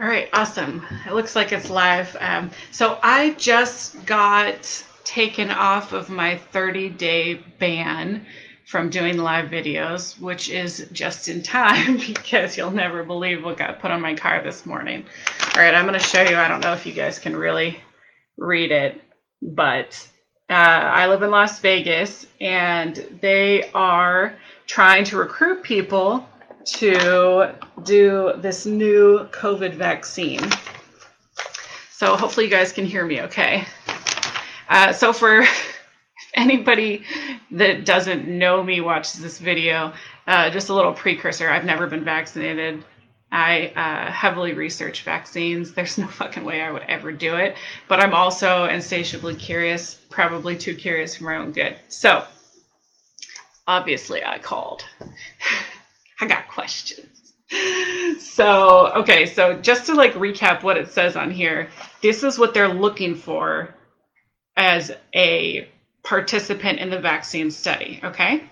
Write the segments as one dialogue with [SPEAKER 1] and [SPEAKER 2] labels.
[SPEAKER 1] All right, awesome. It looks like it's live. Um, so I just got taken off of my 30 day ban from doing live videos, which is just in time because you'll never believe what got put on my car this morning. All right, I'm going to show you. I don't know if you guys can really read it, but uh, I live in Las Vegas and they are trying to recruit people to do this new COVID vaccine. So hopefully you guys can hear me okay. Uh, so for anybody that doesn't know me watches this video, uh, just a little precursor. I've never been vaccinated. I uh, heavily research vaccines. There's no fucking way I would ever do it. But I'm also insatiably curious, probably too curious for my own good. So, obviously, I called. I got questions. So, okay, so just to like recap what it says on here, this is what they're looking for as a participant in the vaccine study, okay?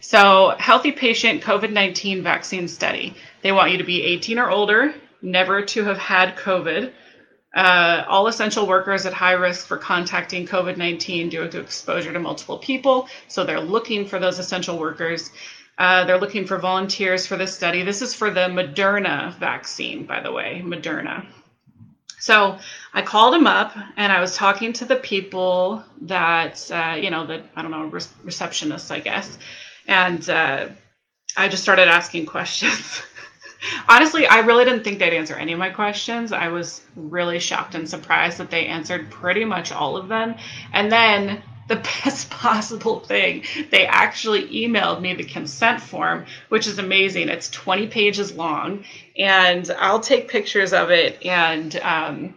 [SPEAKER 1] So, healthy patient COVID 19 vaccine study. They want you to be 18 or older, never to have had COVID. Uh, all essential workers at high risk for contacting COVID 19 due to exposure to multiple people. So, they're looking for those essential workers. Uh, they're looking for volunteers for this study. This is for the Moderna vaccine, by the way, Moderna. So I called him up and I was talking to the people that, uh, you know, the, I don't know, re- receptionists, I guess. And uh, I just started asking questions. Honestly, I really didn't think they'd answer any of my questions. I was really shocked and surprised that they answered pretty much all of them. And then the best possible thing. They actually emailed me the consent form, which is amazing. It's 20 pages long, and I'll take pictures of it and um,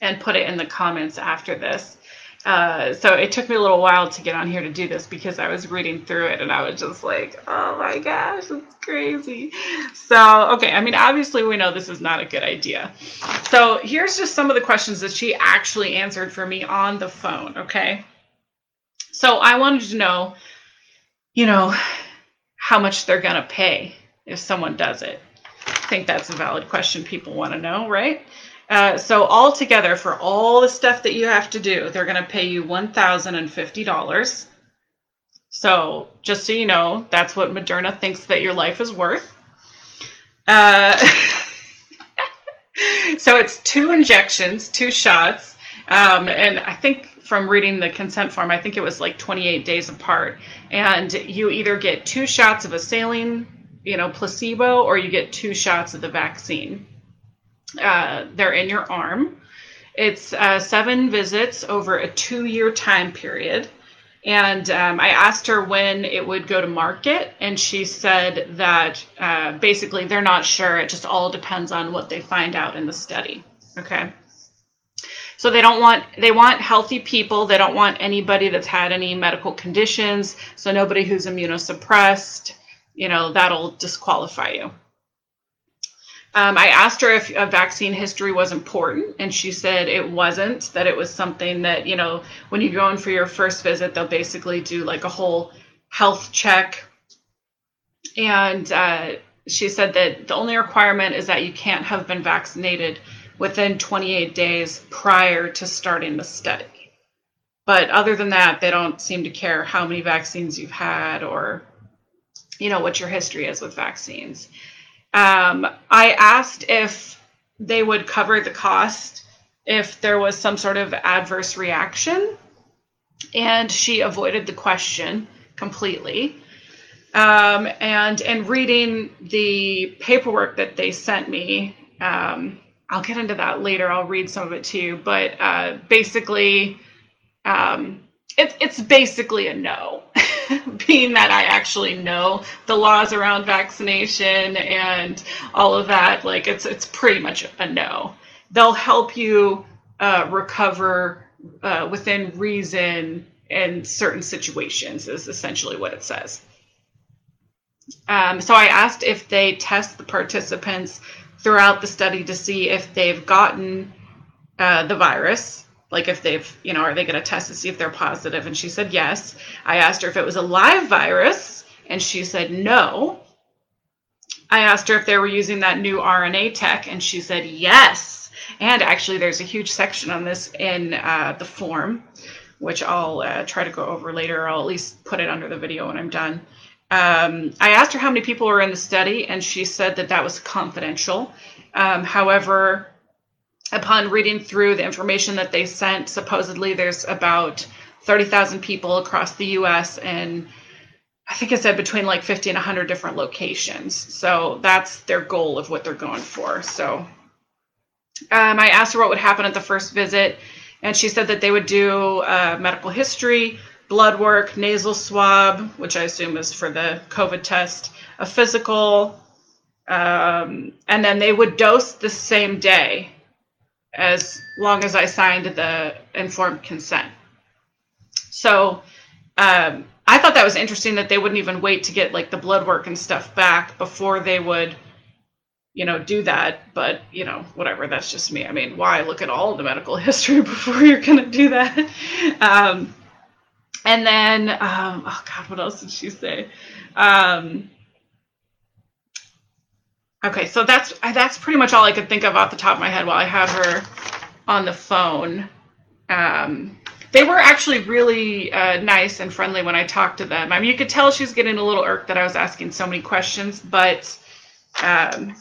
[SPEAKER 1] and put it in the comments after this. Uh, so it took me a little while to get on here to do this because I was reading through it and I was just like, oh my gosh, it's crazy. So, okay, I mean, obviously we know this is not a good idea. So here's just some of the questions that she actually answered for me on the phone, okay? So I wanted to know, you know, how much they're going to pay if someone does it. I think that's a valid question people want to know, right? Uh, so altogether, for all the stuff that you have to do, they're going to pay you one thousand and fifty dollars. So just so you know, that's what Moderna thinks that your life is worth. Uh, so it's two injections, two shots, um, and I think from reading the consent form, I think it was like 28 days apart. And you either get two shots of a saline, you know, placebo, or you get two shots of the vaccine uh, they're in your arm. It's uh, seven visits over a two year time period. And um, I asked her when it would go to market, and she said that uh, basically they're not sure. It just all depends on what they find out in the study. Okay. So they don't want they want healthy people. They don't want anybody that's had any medical conditions. So nobody who's immunosuppressed. You know that'll disqualify you. Um, I asked her if a vaccine history was important, and she said it wasn't, that it was something that, you know, when you go in for your first visit, they'll basically do like a whole health check. And uh, she said that the only requirement is that you can't have been vaccinated within 28 days prior to starting the study. But other than that, they don't seem to care how many vaccines you've had or, you know, what your history is with vaccines. Um, I asked if they would cover the cost if there was some sort of adverse reaction, and she avoided the question completely. Um, and in reading the paperwork that they sent me, um, I'll get into that later. I'll read some of it to you, But uh, basically, um, it, it's basically a no. being that I actually know the laws around vaccination and all of that, like it's it's pretty much a no. They'll help you uh, recover uh, within reason in certain situations, is essentially what it says. Um, so I asked if they test the participants throughout the study to see if they've gotten uh, the virus like if they've, you know, are they going to test to see if they're positive? And she said yes. I asked her if it was a live virus, and she said no. I asked her if they were using that new RNA tech, and she said yes. And actually, there's a huge section on this in uh, the form, which I'll uh, try to go over later. I'll at least put it under the video when I'm done. Um, I asked her how many people were in the study, and she said that that was confidential. Um, however, upon reading through the information that they sent, supposedly there's about 30,000 people across the US and I think it said between like 50 and 100 different locations. So that's their goal of what they're going for. So um, I asked her what would happen at the first visit, and she said that they would do uh, medical history, blood work, nasal swab, which I assume is for the COVID test, a physical, um, and then they would dose the same day as long as I signed the informed consent. So um, I thought that was interesting that they wouldn't even wait to get like the blood work and stuff back before they would, you know, do that. But you know, whatever. That's just me. I mean, why look at all the medical history before you're gonna do that? Um, and then, um, oh God, what else did she say? Um, okay, so that's that's pretty much all I could think of off the top of my head while I have her on the phone. Um, they were actually really uh, nice and friendly when I talked to them. I mean, you could tell she was getting a little irked that I was asking so many questions, but um,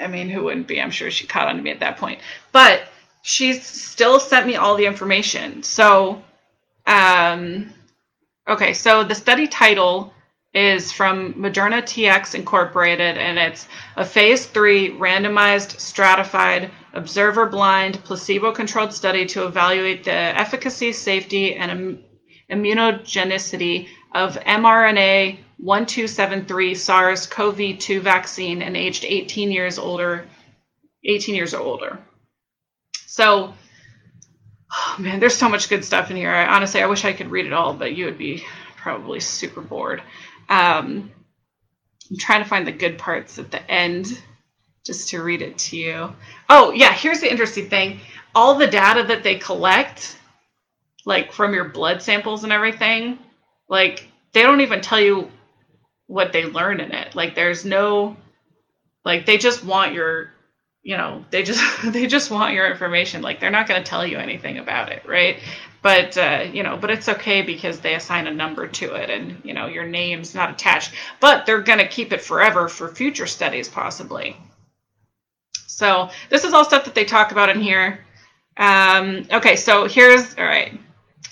[SPEAKER 1] I mean, who wouldn't be? I'm sure she caught on to me at that point. But she still sent me all the information. So um, okay, so the study title is from Moderna TX Incorporated, and it's a phase three randomized, stratified, observer blind, placebo controlled study to evaluate the efficacy, safety, and Im- immunogenicity of mRNA 1273 SARS CoV 2 vaccine in aged 18 years older. 18 years or older. So Oh man, there's so much good stuff in here. I, honestly, I wish I could read it all, but you would be probably super bored. Um, I'm trying to find the good parts at the end just to read it to you. Oh, yeah, here's the interesting thing. All the data that they collect, like from your blood samples and everything, like they don't even tell you what they learn in it. Like there's no like they just want your you know they just they just want your information like they're not going to tell you anything about it right but uh, you know but it's okay because they assign a number to it and you know your name's not attached. But they're going to keep it forever for future studies possibly. So this is all stuff that they talk about in here. Um, okay so here's all right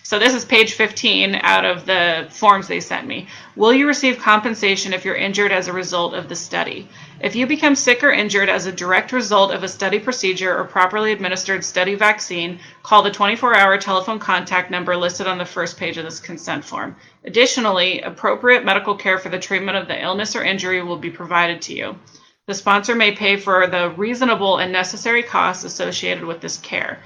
[SPEAKER 1] so this is page 15 out of the forms they sent me. Will you receive compensation if you're injured as a result of the study? If you become sick or injured as a direct result of a study procedure or properly administered study vaccine, call the 24-hour telephone contact number listed on the first page of this consent form. Additionally, appropriate medical care for the treatment of the illness or injury will be provided to you. The sponsor may pay for the reasonable and necessary costs associated with this care.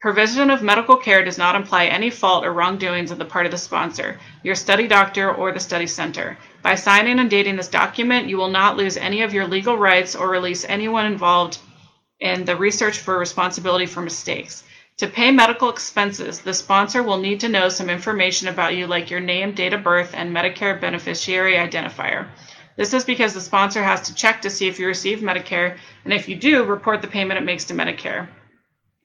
[SPEAKER 1] Provision of medical care does not imply any fault or wrongdoings on the part of the sponsor, your study doctor, or the study center. By signing and dating this document, you will not lose any of your legal rights or release anyone involved in the research for responsibility for mistakes. To pay medical expenses, the sponsor will need to know some information about you, like your name, date of birth, and Medicare beneficiary identifier. This is because the sponsor has to check to see if you receive Medicare, and if you do, report the payment it makes to Medicare.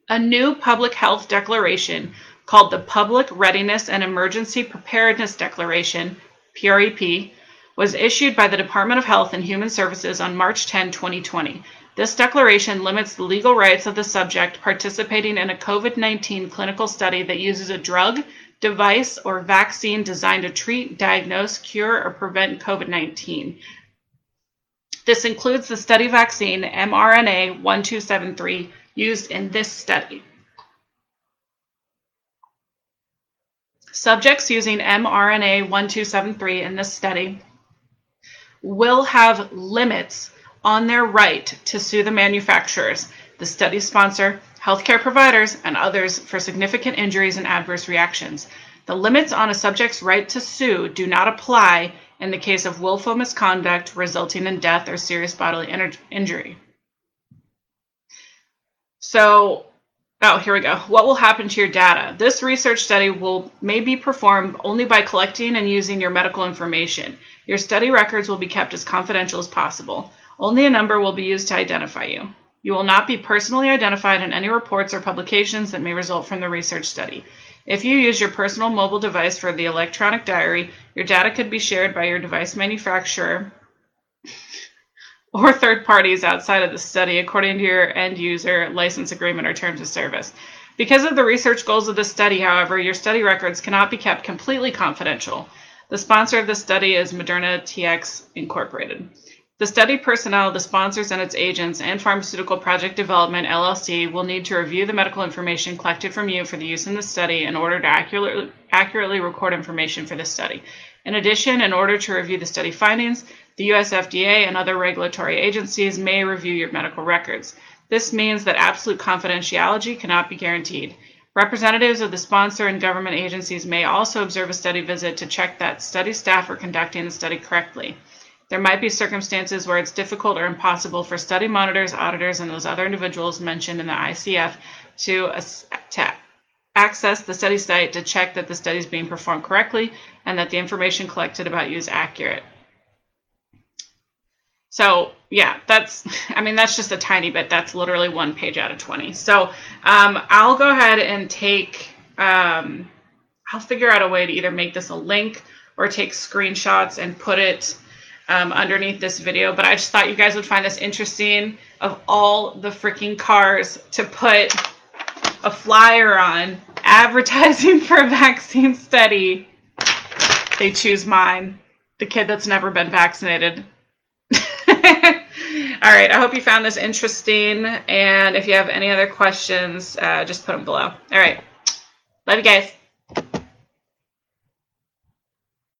[SPEAKER 1] A new public health declaration called the Public Readiness and Emergency Preparedness Declaration, PREP, was issued by the Department of Health and Human Services on March 10, 2020. This declaration limits the legal rights of the subject participating in a COVID 19 clinical study that uses a drug, device, or vaccine designed to treat, diagnose, cure, or prevent COVID 19. This includes the study vaccine mRNA 1273 used in this study. Subjects using mRNA 1273 in this study will have limits on their right to sue the manufacturers, the study sponsor, healthcare providers, and others for significant injuries and adverse reactions. The limits on a subject's right to sue do not apply in the case of willful misconduct resulting in death or serious bodily injury. So Oh, here we go. What will happen to your data? This research study will may be performed only by collecting and using your medical information. Your study records will be kept as confidential as possible. Only a number will be used to identify you. You will not be personally identified in any reports or publications that may result from the research study. If you use your personal mobile device for the electronic diary, your data could be shared by your device manufacturer or third parties outside of the study according to your end user license agreement or terms of service. Because of the research goals of the study, however, your study records cannot be kept completely confidential. The sponsor of the study is Moderna TX Incorporated. The study personnel, the sponsors and its agents, and Pharmaceutical Product Development LLC will need to review the medical information collected from you for the use in the study in order to accurately, accurately record information for the study. In addition, in order to review the study findings, the US FDA and other regulatory agencies may review your medical records. This means that absolute confidentiality cannot be guaranteed. Representatives of the sponsor and government agencies may also observe a study visit to check that study staff are conducting the study correctly. There might be circumstances where it's difficult or impossible for study monitors, auditors, and those other individuals mentioned in the ICF to, to access the study site to check that the study is being performed correctly and that the information collected about you is accurate. So yeah, that's, I mean, that's just a tiny bit. That's literally one page out of 20. So um, I'll go ahead and take, um, I'll figure out a way to either make this a link or take screenshots and put it um, underneath this video. But I just thought you guys would find this interesting of all the freaking cars to put a flyer on advertising for a vaccine study. They choose mine, the kid that's never been vaccinated. All right, I hope you found this interesting. And if you have any other questions, uh, just put them below. All right, love you guys.